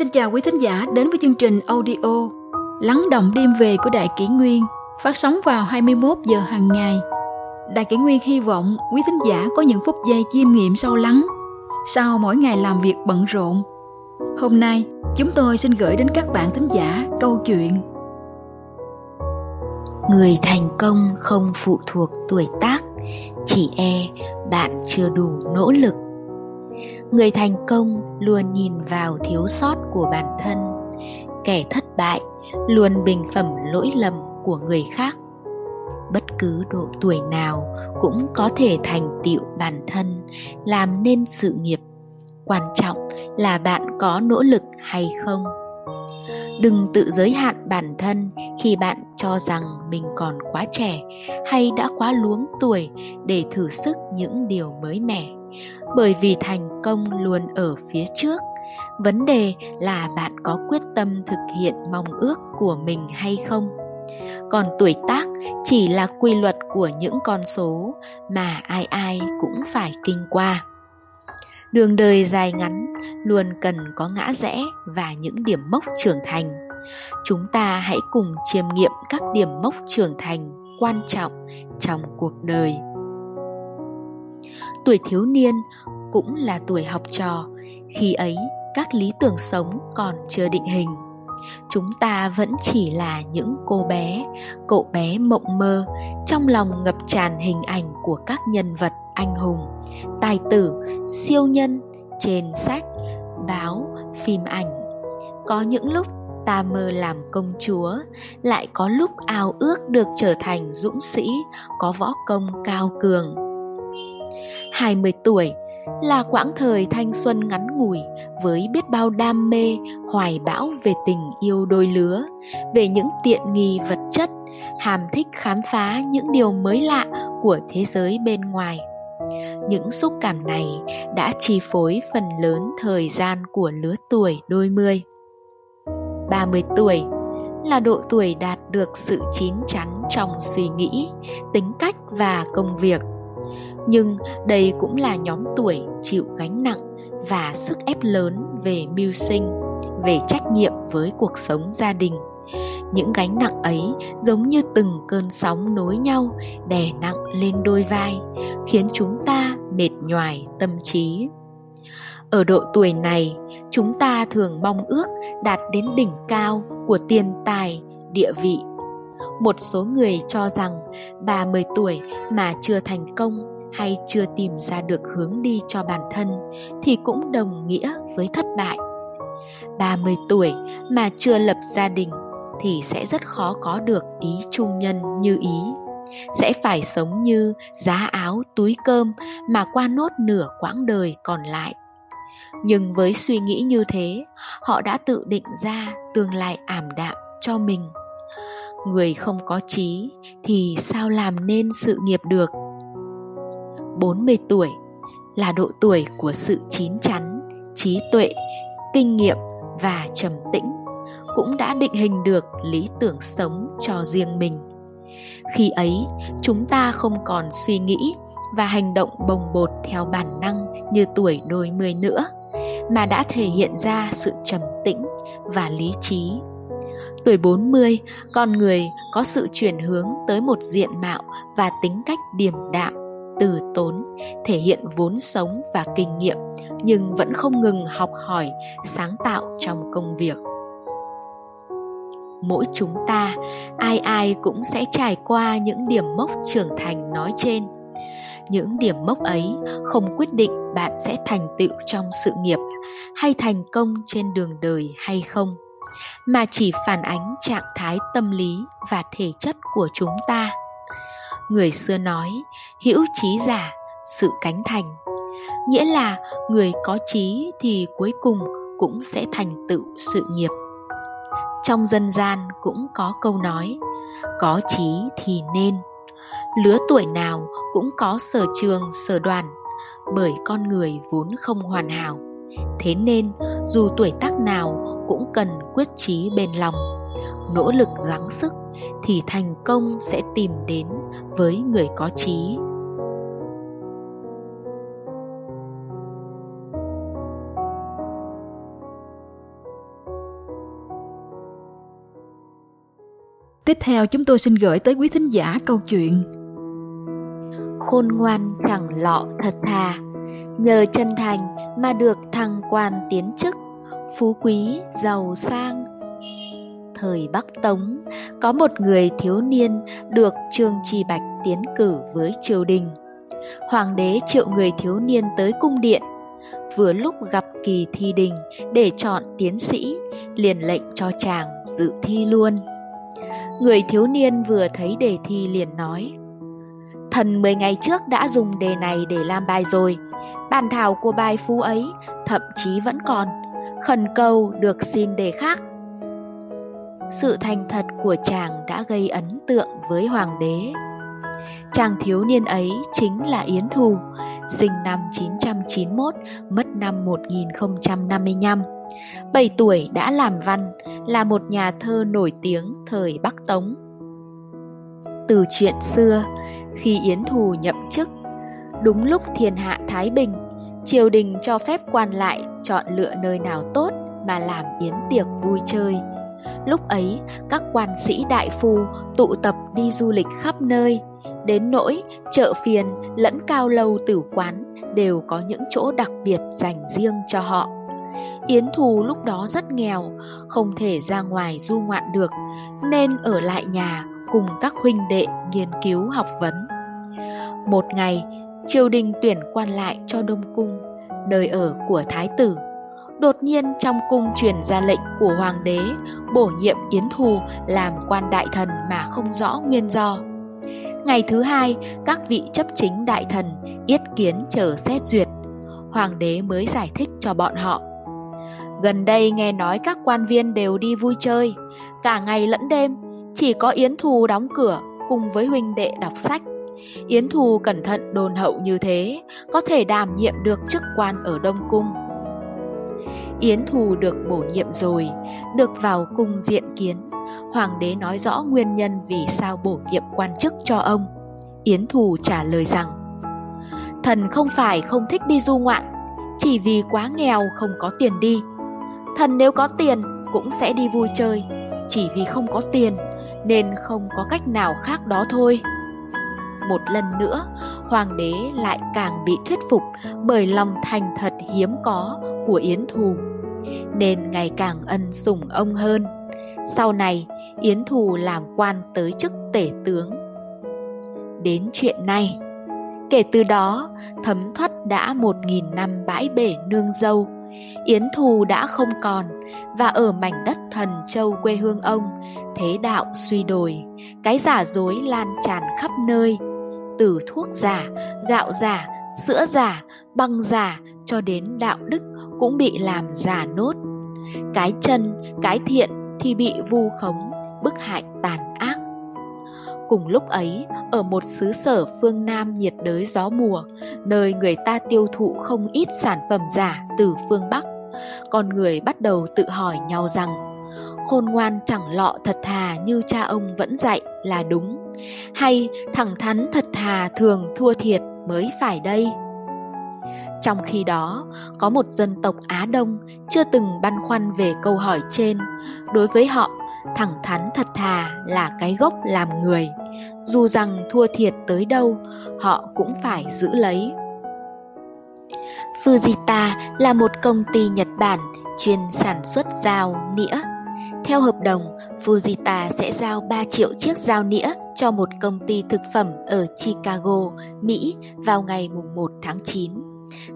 Xin chào quý thính giả đến với chương trình audio Lắng động đêm về của Đại Kỷ Nguyên phát sóng vào 21 giờ hàng ngày. Đại Kỷ Nguyên hy vọng quý thính giả có những phút giây chiêm nghiệm sâu lắng sau mỗi ngày làm việc bận rộn. Hôm nay, chúng tôi xin gửi đến các bạn thính giả câu chuyện Người thành công không phụ thuộc tuổi tác, chỉ e bạn chưa đủ nỗ lực người thành công luôn nhìn vào thiếu sót của bản thân. Kẻ thất bại luôn bình phẩm lỗi lầm của người khác. Bất cứ độ tuổi nào cũng có thể thành tựu bản thân, làm nên sự nghiệp. Quan trọng là bạn có nỗ lực hay không. Đừng tự giới hạn bản thân khi bạn cho rằng mình còn quá trẻ hay đã quá luống tuổi để thử sức những điều mới mẻ bởi vì thành công luôn ở phía trước. Vấn đề là bạn có quyết tâm thực hiện mong ước của mình hay không? Còn tuổi tác chỉ là quy luật của những con số mà ai ai cũng phải kinh qua. Đường đời dài ngắn luôn cần có ngã rẽ và những điểm mốc trưởng thành. Chúng ta hãy cùng chiêm nghiệm các điểm mốc trưởng thành quan trọng trong cuộc đời tuổi thiếu niên cũng là tuổi học trò, khi ấy các lý tưởng sống còn chưa định hình. Chúng ta vẫn chỉ là những cô bé, cậu bé mộng mơ trong lòng ngập tràn hình ảnh của các nhân vật anh hùng, tài tử, siêu nhân trên sách, báo, phim ảnh. Có những lúc ta mơ làm công chúa, lại có lúc ao ước được trở thành dũng sĩ, có võ công cao cường. 20 tuổi là quãng thời thanh xuân ngắn ngủi với biết bao đam mê, hoài bão về tình yêu đôi lứa, về những tiện nghi vật chất, hàm thích khám phá những điều mới lạ của thế giới bên ngoài. Những xúc cảm này đã chi phối phần lớn thời gian của lứa tuổi đôi mươi. 30 tuổi là độ tuổi đạt được sự chín chắn trong suy nghĩ, tính cách và công việc – nhưng đây cũng là nhóm tuổi chịu gánh nặng và sức ép lớn về mưu sinh, về trách nhiệm với cuộc sống gia đình. Những gánh nặng ấy giống như từng cơn sóng nối nhau, đè nặng lên đôi vai, khiến chúng ta mệt nhoài tâm trí. Ở độ tuổi này, chúng ta thường mong ước đạt đến đỉnh cao của tiền tài, địa vị. Một số người cho rằng 30 tuổi mà chưa thành công hay chưa tìm ra được hướng đi cho bản thân thì cũng đồng nghĩa với thất bại. 30 tuổi mà chưa lập gia đình thì sẽ rất khó có được ý trung nhân như ý. Sẽ phải sống như giá áo túi cơm mà qua nốt nửa quãng đời còn lại. Nhưng với suy nghĩ như thế, họ đã tự định ra tương lai ảm đạm cho mình. Người không có trí thì sao làm nên sự nghiệp được? 40 tuổi là độ tuổi của sự chín chắn, trí tuệ, kinh nghiệm và trầm tĩnh cũng đã định hình được lý tưởng sống cho riêng mình. Khi ấy, chúng ta không còn suy nghĩ và hành động bồng bột theo bản năng như tuổi đôi mươi nữa, mà đã thể hiện ra sự trầm tĩnh và lý trí. Tuổi 40, con người có sự chuyển hướng tới một diện mạo và tính cách điềm đạm, từ tốn, thể hiện vốn sống và kinh nghiệm, nhưng vẫn không ngừng học hỏi, sáng tạo trong công việc. Mỗi chúng ta, ai ai cũng sẽ trải qua những điểm mốc trưởng thành nói trên. Những điểm mốc ấy không quyết định bạn sẽ thành tựu trong sự nghiệp hay thành công trên đường đời hay không, mà chỉ phản ánh trạng thái tâm lý và thể chất của chúng ta người xưa nói, hữu trí giả, sự cánh thành. Nghĩa là người có trí thì cuối cùng cũng sẽ thành tựu sự nghiệp. Trong dân gian cũng có câu nói, có trí thì nên. Lứa tuổi nào cũng có sở trường, sở đoàn, bởi con người vốn không hoàn hảo. Thế nên, dù tuổi tác nào cũng cần quyết trí bền lòng, nỗ lực gắng sức thì thành công sẽ tìm đến với người có trí. Tiếp theo chúng tôi xin gửi tới quý thính giả câu chuyện. Khôn ngoan chẳng lọ thật thà Nhờ chân thành mà được thăng quan tiến chức Phú quý, giàu sang. Thời Bắc Tống, có một người thiếu niên được Trương Tri Bạch tiến cử với triều đình. Hoàng đế triệu người thiếu niên tới cung điện vừa lúc gặp kỳ thi đình để chọn tiến sĩ, liền lệnh cho chàng dự thi luôn. Người thiếu niên vừa thấy đề thi liền nói Thần 10 ngày trước đã dùng đề này để làm bài rồi Bản thảo của bài phú ấy thậm chí vẫn còn Khẩn cầu được xin đề khác sự thành thật của chàng đã gây ấn tượng với hoàng đế Chàng thiếu niên ấy chính là Yến Thù, sinh năm 991, mất năm 1055. 7 tuổi đã làm văn, là một nhà thơ nổi tiếng thời Bắc Tống. Từ chuyện xưa, khi Yến Thù nhậm chức, đúng lúc thiên hạ Thái Bình, triều đình cho phép quan lại chọn lựa nơi nào tốt mà làm yến tiệc vui chơi. Lúc ấy, các quan sĩ đại phu tụ tập đi du lịch khắp nơi, đến nỗi chợ phiền lẫn cao lâu tử quán đều có những chỗ đặc biệt dành riêng cho họ. Yến Thù lúc đó rất nghèo, không thể ra ngoài du ngoạn được, nên ở lại nhà cùng các huynh đệ nghiên cứu học vấn. Một ngày, triều đình tuyển quan lại cho Đông Cung, nơi ở của Thái tử. Đột nhiên trong cung truyền ra lệnh của Hoàng đế bổ nhiệm Yến Thù làm quan đại thần mà không rõ nguyên do. Ngày thứ hai, các vị chấp chính đại thần yết kiến chờ xét duyệt. Hoàng đế mới giải thích cho bọn họ. Gần đây nghe nói các quan viên đều đi vui chơi, cả ngày lẫn đêm, chỉ có Yến Thù đóng cửa cùng với huynh đệ đọc sách. Yến Thù cẩn thận đồn hậu như thế, có thể đảm nhiệm được chức quan ở Đông Cung. Yến Thù được bổ nhiệm rồi, được vào cung diện kiến hoàng đế nói rõ nguyên nhân vì sao bổ nhiệm quan chức cho ông. Yến Thù trả lời rằng, thần không phải không thích đi du ngoạn, chỉ vì quá nghèo không có tiền đi. Thần nếu có tiền cũng sẽ đi vui chơi, chỉ vì không có tiền nên không có cách nào khác đó thôi. Một lần nữa, hoàng đế lại càng bị thuyết phục bởi lòng thành thật hiếm có của Yến Thù, nên ngày càng ân sủng ông hơn. Sau này, Yến Thù làm quan tới chức tể tướng. Đến chuyện này, kể từ đó, thấm thoát đã một nghìn năm bãi bể nương dâu, Yến Thù đã không còn và ở mảnh đất thần châu quê hương ông, thế đạo suy đồi, cái giả dối lan tràn khắp nơi, từ thuốc giả, gạo giả, sữa giả, băng giả cho đến đạo đức cũng bị làm giả nốt. Cái chân, cái thiện thì bị vu khống, bức hại tàn ác. Cùng lúc ấy, ở một xứ sở phương Nam nhiệt đới gió mùa, nơi người ta tiêu thụ không ít sản phẩm giả từ phương Bắc, con người bắt đầu tự hỏi nhau rằng khôn ngoan chẳng lọ thật thà như cha ông vẫn dạy là đúng, hay thẳng thắn thật thà thường thua thiệt mới phải đây. Trong khi đó, có một dân tộc Á Đông chưa từng băn khoăn về câu hỏi trên. Đối với họ, thẳng thắn thật thà là cái gốc làm người. Dù rằng thua thiệt tới đâu, họ cũng phải giữ lấy. Fujita là một công ty Nhật Bản chuyên sản xuất dao, nĩa. Theo hợp đồng, Fujita sẽ giao 3 triệu chiếc dao nĩa cho một công ty thực phẩm ở Chicago, Mỹ vào ngày 1 tháng 9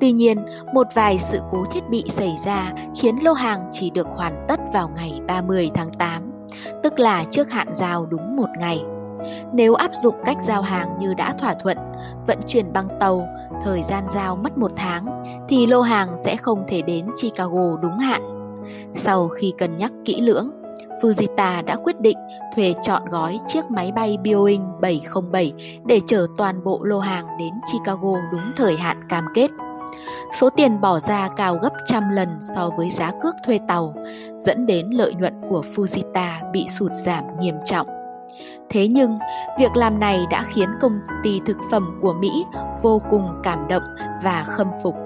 Tuy nhiên, một vài sự cố thiết bị xảy ra khiến lô hàng chỉ được hoàn tất vào ngày 30 tháng 8, tức là trước hạn giao đúng một ngày. Nếu áp dụng cách giao hàng như đã thỏa thuận, vận chuyển bằng tàu, thời gian giao mất một tháng, thì lô hàng sẽ không thể đến Chicago đúng hạn. Sau khi cân nhắc kỹ lưỡng, Fujita đã quyết định thuê chọn gói chiếc máy bay Boeing 707 để chở toàn bộ lô hàng đến Chicago đúng thời hạn cam kết. Số tiền bỏ ra cao gấp trăm lần so với giá cước thuê tàu, dẫn đến lợi nhuận của Fujita bị sụt giảm nghiêm trọng. Thế nhưng, việc làm này đã khiến công ty thực phẩm của Mỹ vô cùng cảm động và khâm phục.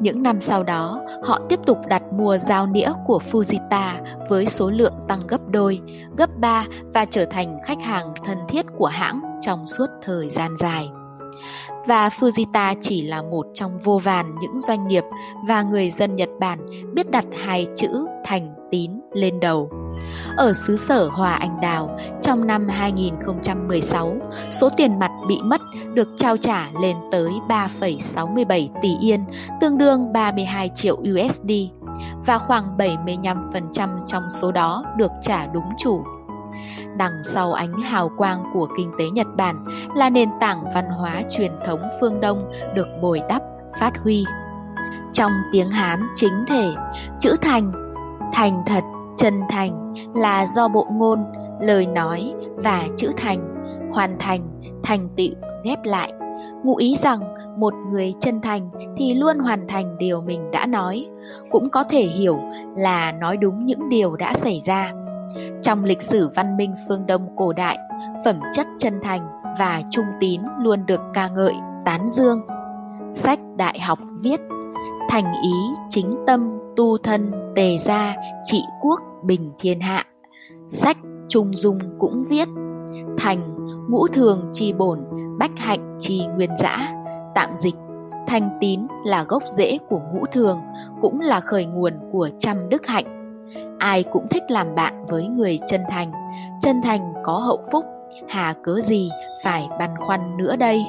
Những năm sau đó, họ tiếp tục đặt mua dao nĩa của Fujita với số lượng tăng gấp đôi, gấp ba và trở thành khách hàng thân thiết của hãng trong suốt thời gian dài. Và Fujita chỉ là một trong vô vàn những doanh nghiệp và người dân Nhật Bản biết đặt hai chữ thành tín lên đầu. Ở xứ sở Hòa Anh Đào, trong năm 2016, số tiền mặt bị mất được trao trả lên tới 3,67 tỷ yên, tương đương 32 triệu USD, và khoảng 75% trong số đó được trả đúng chủ. Đằng sau ánh hào quang của kinh tế Nhật Bản là nền tảng văn hóa truyền thống phương Đông được bồi đắp, phát huy. Trong tiếng Hán chính thể, chữ thành, thành thật chân thành là do bộ ngôn, lời nói và chữ thành. Hoàn thành thành tựu, ghép lại. Ngụ ý rằng một người chân thành thì luôn hoàn thành điều mình đã nói. Cũng có thể hiểu là nói đúng những điều đã xảy ra. Trong lịch sử văn minh phương đông cổ đại, phẩm chất chân thành và trung tín luôn được ca ngợi, tán dương. Sách đại học viết thành ý chính tâm tu thân tề gia trị quốc bình thiên hạ. Sách trung dung cũng viết, thành, ngũ thường chi bổn, bách hạnh chi nguyên giã tạm dịch thành tín là gốc rễ của ngũ thường, cũng là khởi nguồn của trăm đức hạnh. Ai cũng thích làm bạn với người chân thành chân thành có hậu phúc, hà cớ gì phải băn khoăn nữa đây?